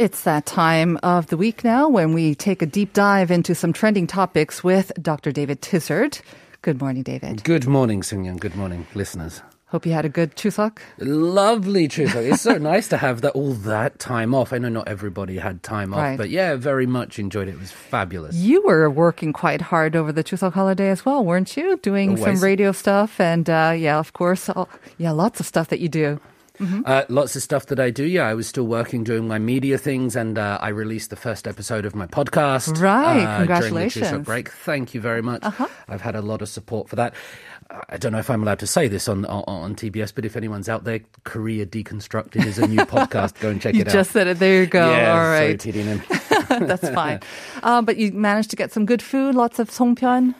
It's that time of the week now when we take a deep dive into some trending topics with Dr. David Tizard. Good morning, David. Good morning, Sungyun. Good morning, listeners. Hope you had a good Chuseok. Lovely Chuseok. It's so nice to have that all that time off. I know not everybody had time off, Right. but yeah, very much enjoyed it. It was fabulous. You were working quite hard over the Chuseok holiday as well, weren't you? Doing some radio stuff and, uh, yeah, of course, all, yeah, lots of stuff that you do. Uh, lots of stuff that I do. Yeah, I was still working doing my media things, and uh, I released the first episode of my podcast. Right, uh, congratulations. During the break. Thank you very much. I've had a lot of support for that. I don't know if I'm allowed to say this on, on on TBS, but if anyone's out there, Korea Deconstructed is a new podcast. Go and check You it out. just said it. There you go. yeah, all sorry, right. That's fine. Um, but you managed to get some good food, lots of songpyeon.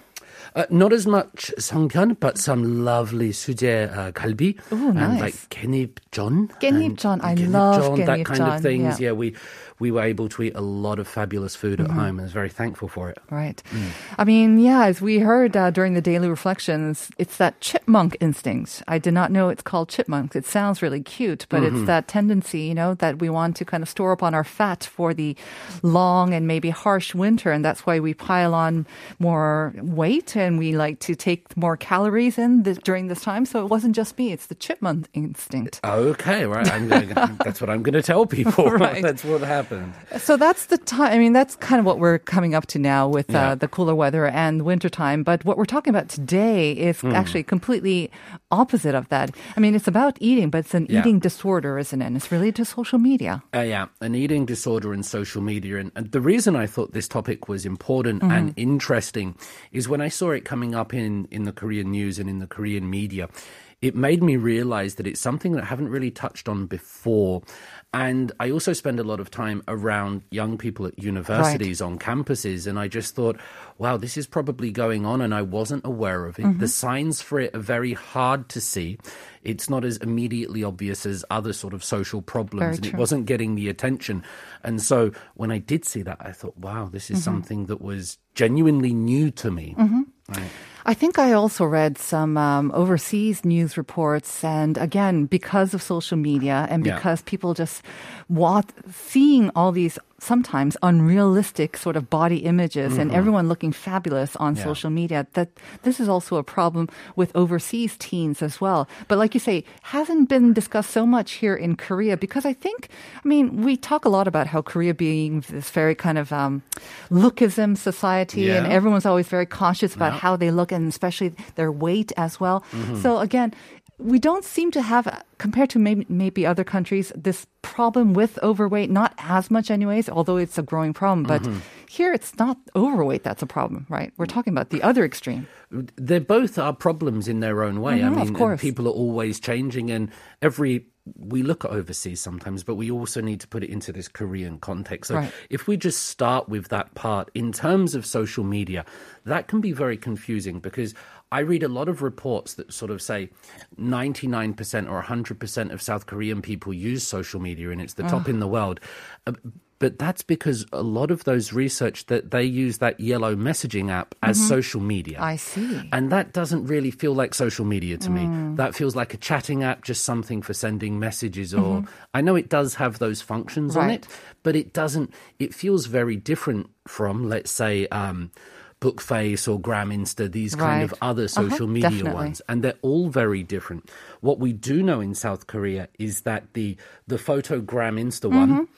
Uh, not as much songpyeon, but some lovely suje uh, galbi Ooh, and like nice. genipjeon. Genipjeon. and I love genipjeon, that kind of things. yeah. Yeah. we we were able to eat a lot of fabulous food Mm-hmm. at home, and I was very thankful for it. Right. I mean, yeah, as we heard uh, during the daily reflections, it's that chipmunk instinct. I did not know it's called chipmunk. It sounds really cute, but it's that tendency, you know, that we want to kind of store up on our fat for the long and maybe harsh winter. And that's why we pile on more weight and we like to take more calories in during this time. So it wasn't just me, it's the chipmunk instinct. Okay, right. I'm gonna, that's what I'm going to tell people. Right. that's what happened. So that's the time. I mean, that's kind of what we're coming up to now with Yeah. uh, the cooler weather and winter time. But what we're talking about today is Hmm. actually completely opposite of that. I mean, it's about eating, but it's an Yeah. eating disorder, isn't it? And it's related to social media. Uh, yeah, an eating disorder and social media. And, and the reason I thought this topic was important and interesting is when I saw it coming up in, in the Korean news and in the Korean media, it made me realize that it's something that I haven't really touched on before. And I also spend a lot of time around young people at universities on campuses. And I just thought, wow, this is probably going on. And I wasn't aware of it. The signs for it are very hard to see. It's not as immediately obvious as other sort of social problems. Very and it wasn't getting the attention. And so when I did see that, I thought, wow, this is Mm-hmm. something that was genuinely new to me. Right. I think I also read some um, overseas news reports, and again, because of social media and Yeah. because people just want seeing all these sometimes unrealistic sort of body images and everyone looking fabulous on Mm-hmm. Yeah. social media, that this is also a problem with overseas teens as well. But like you say, hasn't been discussed so much here in Korea because I think, I mean, we talk a lot about how Korea being this very kind of um, lookism society, and everyone's always very conscious about Yeah. how they look and especially their weight as well. Mm-hmm. So again, we don't seem to have, compared to maybe, maybe other countries, this problem with overweight. Not as much, anyways, although it's a growing problem. But Mm-hmm. here, it's not overweight that's a problem, right? We're talking about the other extreme. they both are problems in their own way. Mhm, I mean, people are always changing, and every we look at overseas sometimes, but we also need to put it into this Korean context. So Right. if we just start with that part in terms of social media, that can be very confusing because I read a lot of reports that sort of say 99% or 100% of South Korean people use social media and it's the top in the world. Uh, But that's because a lot of those research that they use that yellow messaging app as social media. I see. And that doesn't really feel like social media to me. That feels like a chatting app, just something for sending messages or I know it does have those functions on it, but it doesn't it feels very different from let's say um Bookface or Gram Insta, these kind of Right. other Uh-huh, social media definitely. ones, and they're all very different. What we do know in South Korea is that the the photogram Insta one,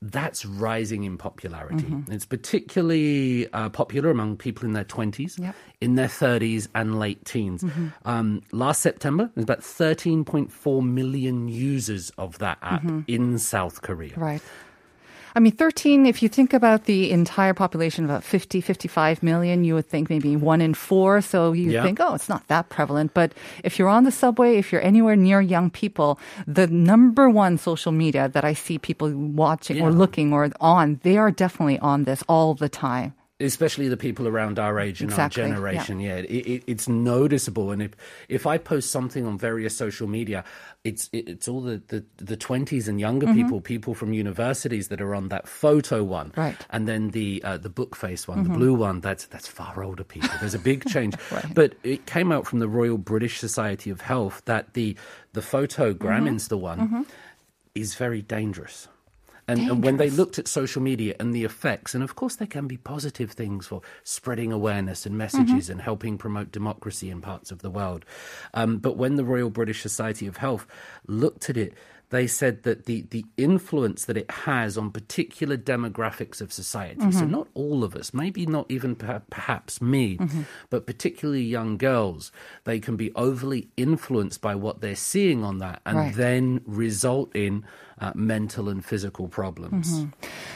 that's rising in popularity. It's particularly uh, popular among people in their 20s, Yep. in their 30s, and late teens. Um, last September, there's about 13.4 million users of that app in South Korea. Right. I mean, 13, if you think about the entire population, about 50, 55 million, you would think maybe one in four. So you Yeah. think, oh, it's not that prevalent. But if you're on the subway, if you're anywhere near young people, the number one social media that I see people watching or looking or on, they are definitely on this all the time. Especially the people around our age and Exactly, our generation. Yeah, It, it, it's noticeable. And if if I post something on various social media, it's it, it's all the the the twenties and younger people, people from universities that are on that photo one, Mm-hmm. Right. Mm-hmm. And then the uh, the book face one, the blue one. That's that's far older people. There's a big change. But it came out from the Royal British Society of Health that the the photo Mm-hmm. Graminster one is very dangerous. And, and when they looked at social media and the effects, and of course there can be positive things for spreading awareness and messages and helping promote democracy in parts of the world. Um, but when the Royal British Society of Health looked at it, they said that the, the influence that it has on particular demographics of society, so mm-hmm. not all of us, maybe not even per- perhaps me, mm-hmm. but particularly young girls, they can be overly influenced by what they're seeing on that and Right. then result in uh, mental and physical problems. Mm-hmm.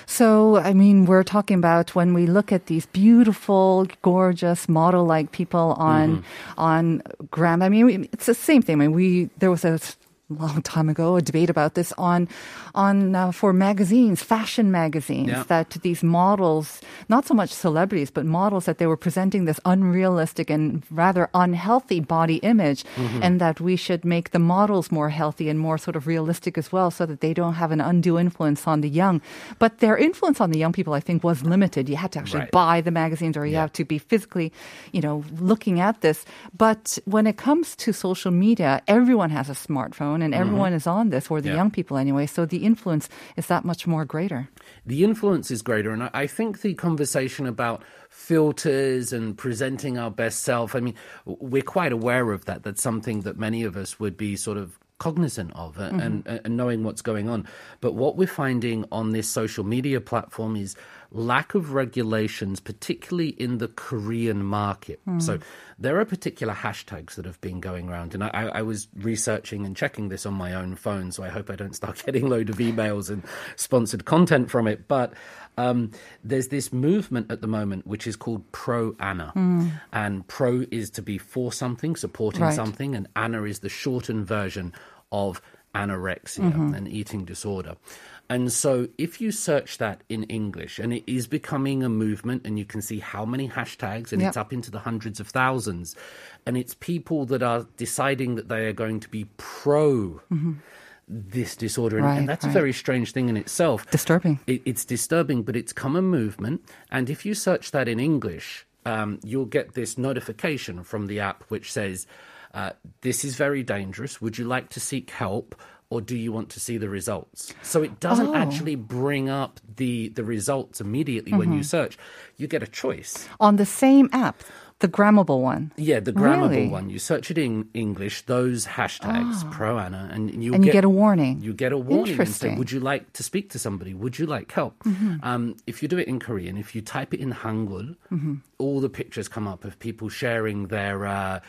So, I mean, we're talking about when we look at these beautiful, gorgeous, model-like people on on Gram. I mean, it's the same thing. I mean, we there was a long time ago a debate about this on on uh, for magazines, fashion magazines, Yeah. that these models, not so much celebrities, but models that they were presenting this unrealistic and rather unhealthy body image, and that we should make the models more healthy and more sort of realistic as well, so that they don't have an undue influence on the young. But their influence on the young people, I think, was limited. You had to actually Right. buy the magazines, or you have to be physically, you know, looking at this. But when it comes to social media, everyone has a smartphone, and mm-hmm. everyone is on this, or the Yeah. young people anyway. So the influence is that much more greater. The influence is greater, and I, I think the conversation about filters and presenting our best self, I mean, we're quite aware of that. That's something that many of us would be sort of cognizant of mm-hmm. and, and, and knowing what's going on. But what we're finding on this social media platform is lack of regulations, particularly in the Korean market. So there are particular hashtags that have been going around, and I, I was researching and checking this on my own phone, so I hope I don't start getting load of emails and sponsored content from it. But um, there's this movement at the moment which is called Pro Ana, and Pro is to be for something, supporting Right. something, and Ana is the shortened version of anorexia and eating disorder. And so, if you search that in English, and it is becoming a movement, and you can see how many hashtags, and it's up into the hundreds of thousands, and it's people that are deciding that they are going to be pro this disorder. And, Right, and that's right. a very strange thing in itself. Disturbing. It, it's disturbing, but it's come a movement. And if you search that in English, um, you'll get this notification from the app which says, uh, This is very dangerous. Would you like to seek help? Or do you want to see the results? So it doesn't Oh. actually bring up the, the results immediately when Mm-hmm. you search. You get a choice. On the same app, the grammable one. Yeah, the grammable Really? one. You search it in English, those hashtags, pro Ana, and you. And you get a warning. You get a warning and say, "Would you like to speak to somebody? Would you like help?" Mm-hmm. Um, if you do it in Korean, if you type it in Hangul, Mm-hmm. all the pictures come up of people sharing their uh,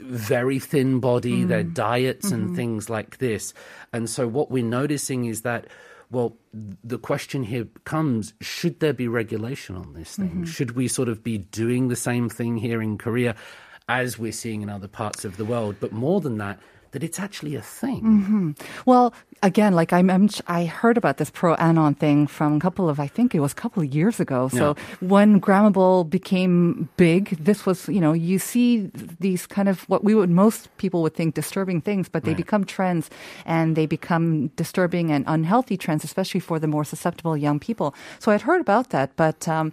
very thin body, their Mm. diets, Mm-hmm. and things like this. And so, what we're noticing is that. Well, the question here comes should there be regulation on this thing? Mm-hmm. Should we sort of be doing the same thing here in Korea as we're seeing in other parts of the world? But more than that, that it's actually a thing. Mm-hmm. Well, again, like I'm, I'm, heard about this pro anon thing from a couple of, I think it was a couple of years ago. So when Grammable became big, this was, you know, you see these kind of what we would most people would think disturbing things, but they Right. become trends and they become disturbing and unhealthy trends, especially for the more susceptible young people. So I'd heard about that, but um,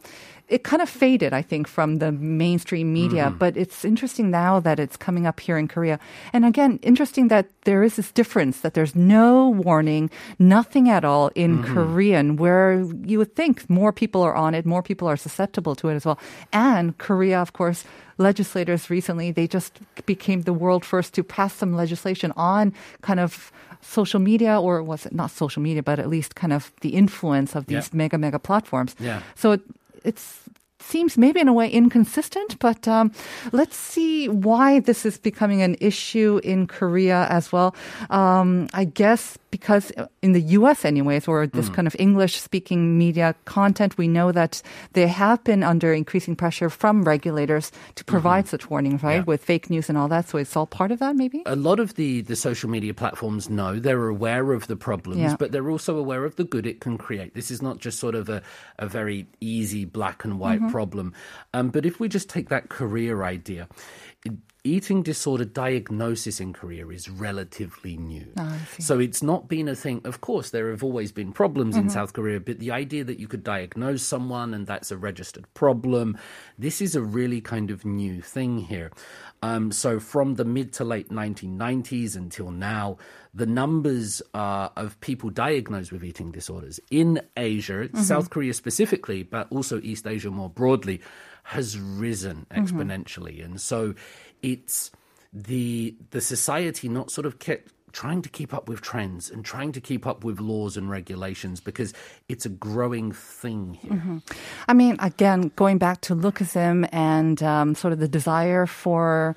it kind of faded, I think, from the mainstream media. But it's interesting now that it's coming up here in Korea. And again, interesting that there is this difference that there's no warning, nothing at all in mm-hmm. Korean, where you would think more people are on it, more people are susceptible to it as well. And Korea, of course, legislators recently, they just became the world first to pass some legislation on kind of social media, or was it not social media, but at least kind of the influence of these Yeah. mega, mega platforms. Yeah. So it, it's seems maybe in a way inconsistent, but um, let's see why this is becoming an issue in Korea as well. Um, I guess because in the U.S. anyways, or this kind of English-speaking media content, we know that they have been under increasing pressure from regulators to provide such warnings, right, Yeah. with fake news and all that. So it's all part of that, maybe. a lot of the, the social media platforms know they're aware of the problems, Yeah. but they're also aware of the good it can create. This is not just sort of a, a very easy black and white problem. Um, but if we just take that career idea, eating disorder diagnosis in Korea is relatively new. so it's not been a thing. Of course, there have always been problems in South Korea, but the idea that you could diagnose someone and that's a registered problem, this is a really kind of new thing here. Um, so from the mid to late 1990s until now, the numbers uh, of people diagnosed with eating disorders in Asia, South Korea specifically, but also East Asia more broadly, has risen exponentially. And so it's the the society not sort of kept trying to keep up with trends and trying to keep up with laws and regulations because it's a growing thing here. I mean, again, going back to lookism and um, sort of the desire for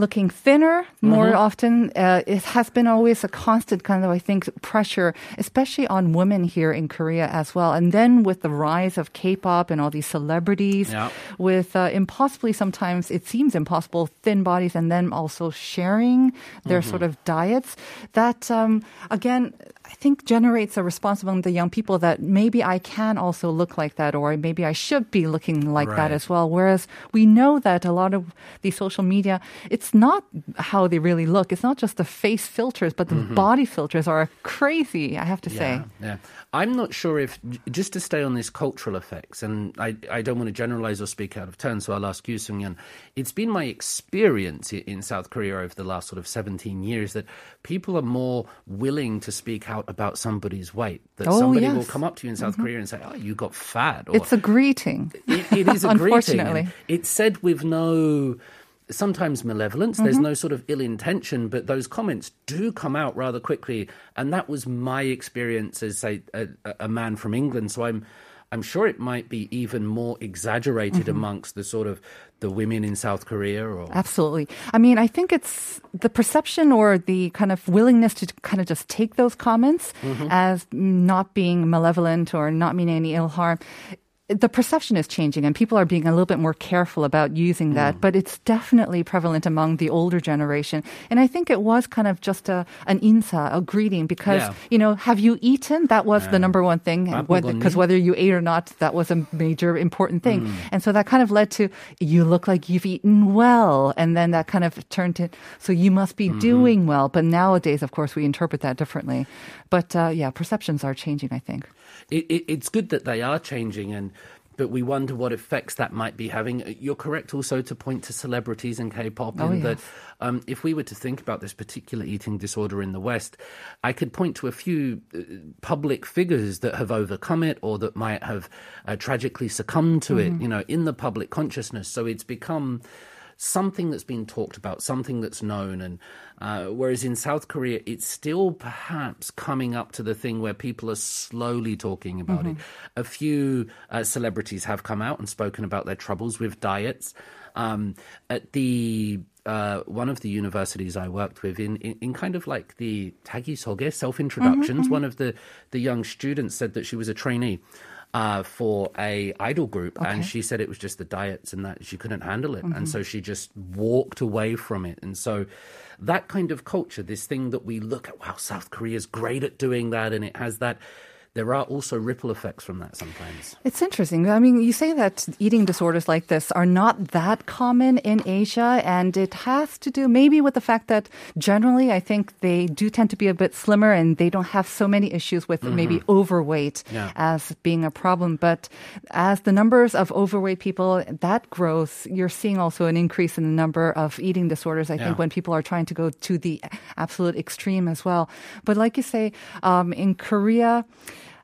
looking thinner more Mm-hmm. often, uh, it has been always a constant kind of, I think, pressure, especially on women here in Korea as well. And then with the rise of K-pop and all these celebrities, Yeah. with uh, impossibly sometimes it seems impossible thin bodies, and then also sharing their Mm-hmm. sort of diets, that um, again. I think generates a response among the young people that maybe I can also look like that, or maybe I should be looking like that as well. Whereas we know that a lot of the social media, it's not how they really look. It's not just the face filters, but the body filters are crazy. I have to say. Mm-hmm. Yeah, yeah. I'm not sure if just to stay on this cultural effects, and I, I don't want to generalize or speak out of turn, so I'll ask you, Sung Yun. It's been my experience in South Korea over the last sort of 17 years that people are more willing to speak out about somebody's weight. That Oh, somebody will yes. Mm-hmm. come up to you in South Korea and say, "Oh, you got fat," or It's a greeting. it, it is a greeting. Unfortunately. and It's said with no sometimes malevolence. There's mm-hmm. no sort of ill intention, but those comments do come out rather quickly. And that was my experience as say a, a man from England. So I'm I'm sure it might be even more exaggerated mm-hmm. amongst the sort of the women in South Korea or Absolutely. I mean, I think it's the perception or the kind of willingness to kind of just take those comments mm-hmm. as not being malevolent or not meaning any ill harm. The perception is changing and people are being a little bit more careful about using that, mm. but it's definitely prevalent among the older generation. And I think it was kind of just a, an insa, a greeting because, Yeah. you know, have you eaten? That was the number one thing. Because whether you ate or not, that was a major important thing. Mm. And so that kind of led to you look like you've eaten well. And then that kind of turned to, so you must be mm-hmm. doing well. But nowadays, of course, we interpret that differently. But uh, yeah, perceptions are changing, I think. It, it, it's good that they are changing and but we wonder what effects that might be having. You're correct also to point to celebrities and K-pop Oh, in that um, if we were to think about this particular eating disorder in the West, I could point to a few uh, public figures that have overcome it or that might have uh, tragically succumbed to Mm-hmm. it, you know, in the public consciousness. So it's become something that's been talked about, something that's known. And uh, whereas in South Korea, it's still perhaps coming up to the thing where people are slowly talking about it. A few uh, celebrities have come out and spoken about their troubles with diets. Um, at the uh, one of the universities I worked with in, in, in kind of like the jagi sogae self introductions, one of the, the young students said that she was a trainee uh, for a idol group, and she said it was just the diets and that she couldn't handle it, and so she just walked away from it. And so that kind of culture, this thing that we look at, wow, South Korea is great at doing that, and it has that. There are also ripple effects from that sometimes. It's interesting. I mean, you say that eating disorders like this are not that common in Asia, and it has to do maybe with the fact that generally I think they do tend to be a bit slimmer and they don't have so many issues with maybe overweight Yeah. as being a problem. But as the numbers of overweight people that grows, you're seeing also an increase in the number of eating disorders. I Yeah. think when people are trying to go to the absolute extreme as well. But like you say, um, in Korea.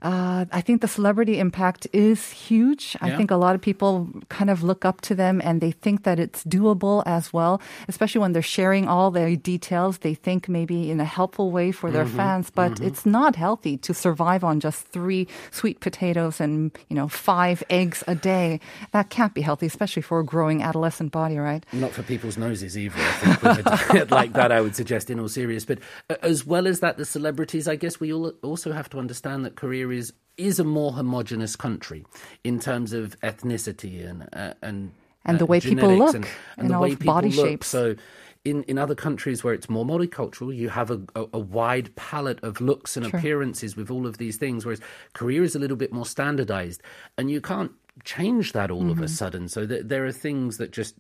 Uh, I think the celebrity impact is huge. I think a lot of people kind of look up to them and they think that it's doable as well, especially when they're sharing all the details. They think maybe in a helpful way for their Mm-hmm. fans, but it's not healthy to survive on just three sweet potatoes and, you know, five eggs a day. That can't be healthy, especially for a growing adolescent body, right? Not for people's noses either. I think with a diet like that, I would suggest in all serious. But uh, as well as that, the celebrities, I guess we all also have to understand that Korea is is a more homogenous country in terms of ethnicity and uh, and And the uh, way people look and, and and the all way of people body look. shapes. So. In, in other countries where it's more multicultural, you have a, a, a wide palette of looks and Sure. appearances with all of these things, whereas Korea is a little bit more standardized. And you can't change that all of a Mm-hmm. sudden. So th- there are things that just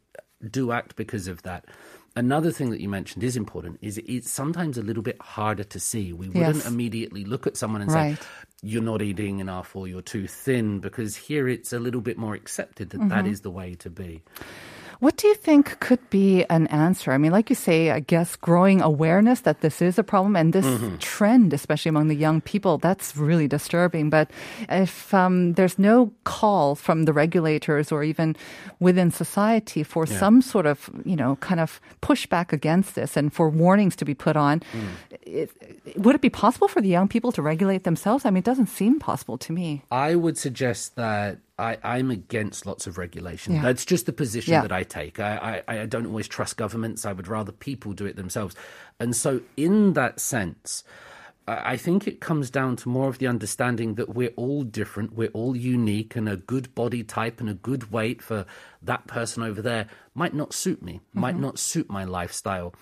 do act because of that. Another thing that you mentioned is important is it's sometimes a little bit harder to see. We wouldn't Yes. immediately look at someone and Right. say, you're not eating enough or you're too thin because here it's a little bit more accepted that that Mm-hmm. is the way to be. What do you think could be an answer? I mean, like you say, I guess growing awareness that this is a problem and this trend, especially among the young people, that's really disturbing. But if um, there's no call from the regulators or even within society for some sort of, you know, kind of pushback against this and for warnings to be put on, it, would it be possible for the young people to regulate themselves? I mean, it doesn't seem possible to me. I would suggest that I, I'm against lots of regulation. Yeah. That's just the position Yeah. that I take. I, I, I don't always trust governments. I would rather people do it themselves. And so, in that sense, I I think it comes down to more of the understanding that we're all different, we're all unique, and a good body type and a good weight for that person over there might not suit me, might mm-hmm. not suit my lifestyle.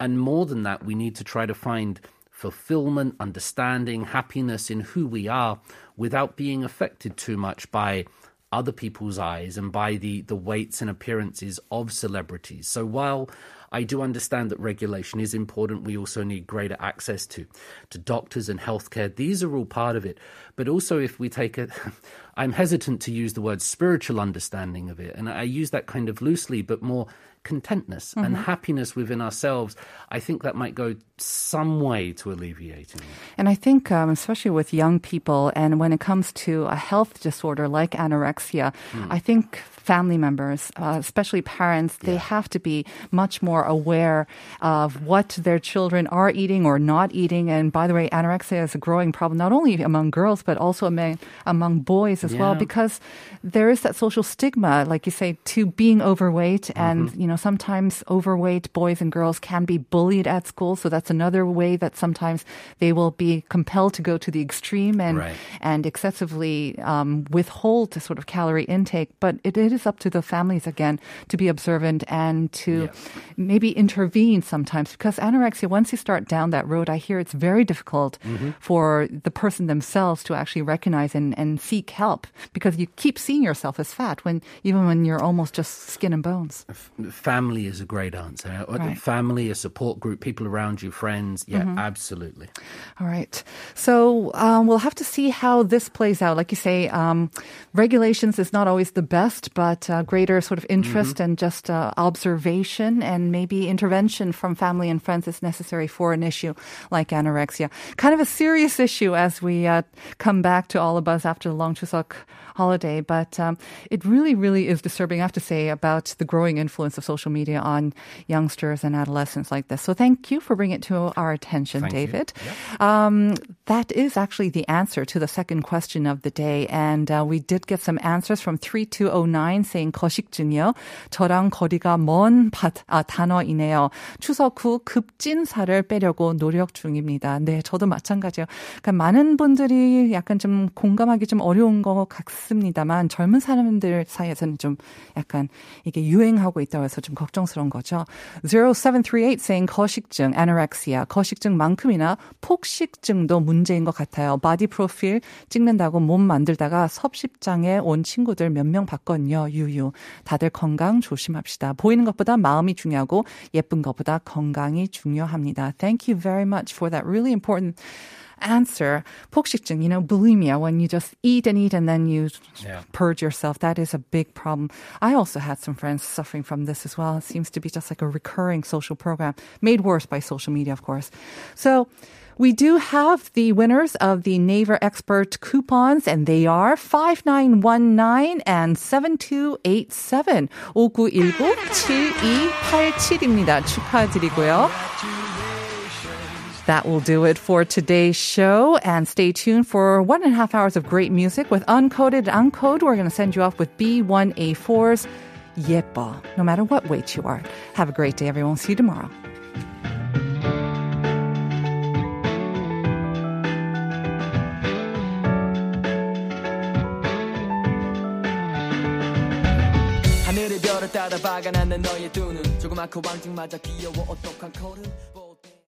And more than that, we need to try to find fulfillment, understanding, happiness in who we are without being affected too much by other people's eyes and by the, the weights and appearances of celebrities. So while I do understand that regulation is important, we also need greater access to, to doctors and healthcare. These are all part of it. But also, if we take it, I'm hesitant to use the word spiritual understanding of it. And I use that kind of loosely, but more contentness and happiness within ourselves. I think that might go some way to alleviating it. And I think, um, especially with young people, and when it comes to a health disorder like anorexia, I think family members, uh, especially parents, they have to be much more aware of what their children are eating or not eating. And by the way, anorexia is a growing problem not only among girls but also among among boys as well, because there is that social stigma, like you say, to being overweight, and you know sometimes overweight boys and girls can be bullied at school. So that's another way that sometimes they will be compelled to go to the extreme and Right. and excessively um, withhold the sort of calorie intake. But it, it is up to the families again to be observant and to maybe intervene sometimes because anorexia, once you start down that road, I hear it's very difficult for the person themselves to actually recognize and, and seek help because you keep seeing yourself as fat when even when you're almost just skin and bones. Family is a great answer. Uh, Right. Family, a support group, people around you, friends. Yeah, absolutely. All right. So um, we'll have to see how this plays out. Like you say, um, regulations is not always the best, but uh, greater sort of interest and just uh, observation and maybe intervention from family and friends is necessary for an issue like anorexia. Kind of a serious issue as we uh, come back to all of us after the long Chuseok holiday, but um, it really, really is disturbing, I have to say, about the growing influence of social media on youngsters and adolescents like this. So thank you for bringing it to our attention, Thank you. David. Um, that is actually the answer to the second question of the day. And uh, we did get some answers from 3209 saying 거식증이요. 저랑 거리가 먼 바, 아, 단어이네요. 추석 후 급진살을 빼려고 노력 중입니다. 네, 저도 마찬가지예요. 그러니까 많은 분들이 약간 좀 공감하기 좀 어려운 것 같습니다 만 젊은 사람들 사이에서는 좀 약간 이게 유행하고 있다고 해서 좀 걱정스러운 거죠. 0738 saying 거식증, anorexia, 거식증만큼이나 폭식증도 문제인 것 같아요. 바디 프로필 찍는다고 몸 만들다가 섭식장에 온 친구들 몇 명 봤거든요. 유유. 다들 건강 조심합시다. 보이는 것보다 마음이 중요하고 예쁜 것보다 건강이 중요합니다. Thank you very much for that really important answer. 폭식증, you know, bulimia, when you just eat and eat and then you Yeah. purge yourself, that is a big problem. I also had some friends suffering from this as well. It seems to be just like a recurring social program, made worse by social media, of course. So, we do have the winners of the Naver Expert coupons, and they are 5919 and 7287. 5919 7287입니다. 축하드리고요. That will do it for today's show. And stay tuned for one and a half hours of great music with Uncoded Uncode. We're going to send you off with B1A4's 예뻐, no matter what weight you are. Have a great day, everyone. See you tomorrow. 하늘의 별을 따라 박아나는 너의 두 눈 조그맣고 왕증맞아 귀여워 어떡한 걸음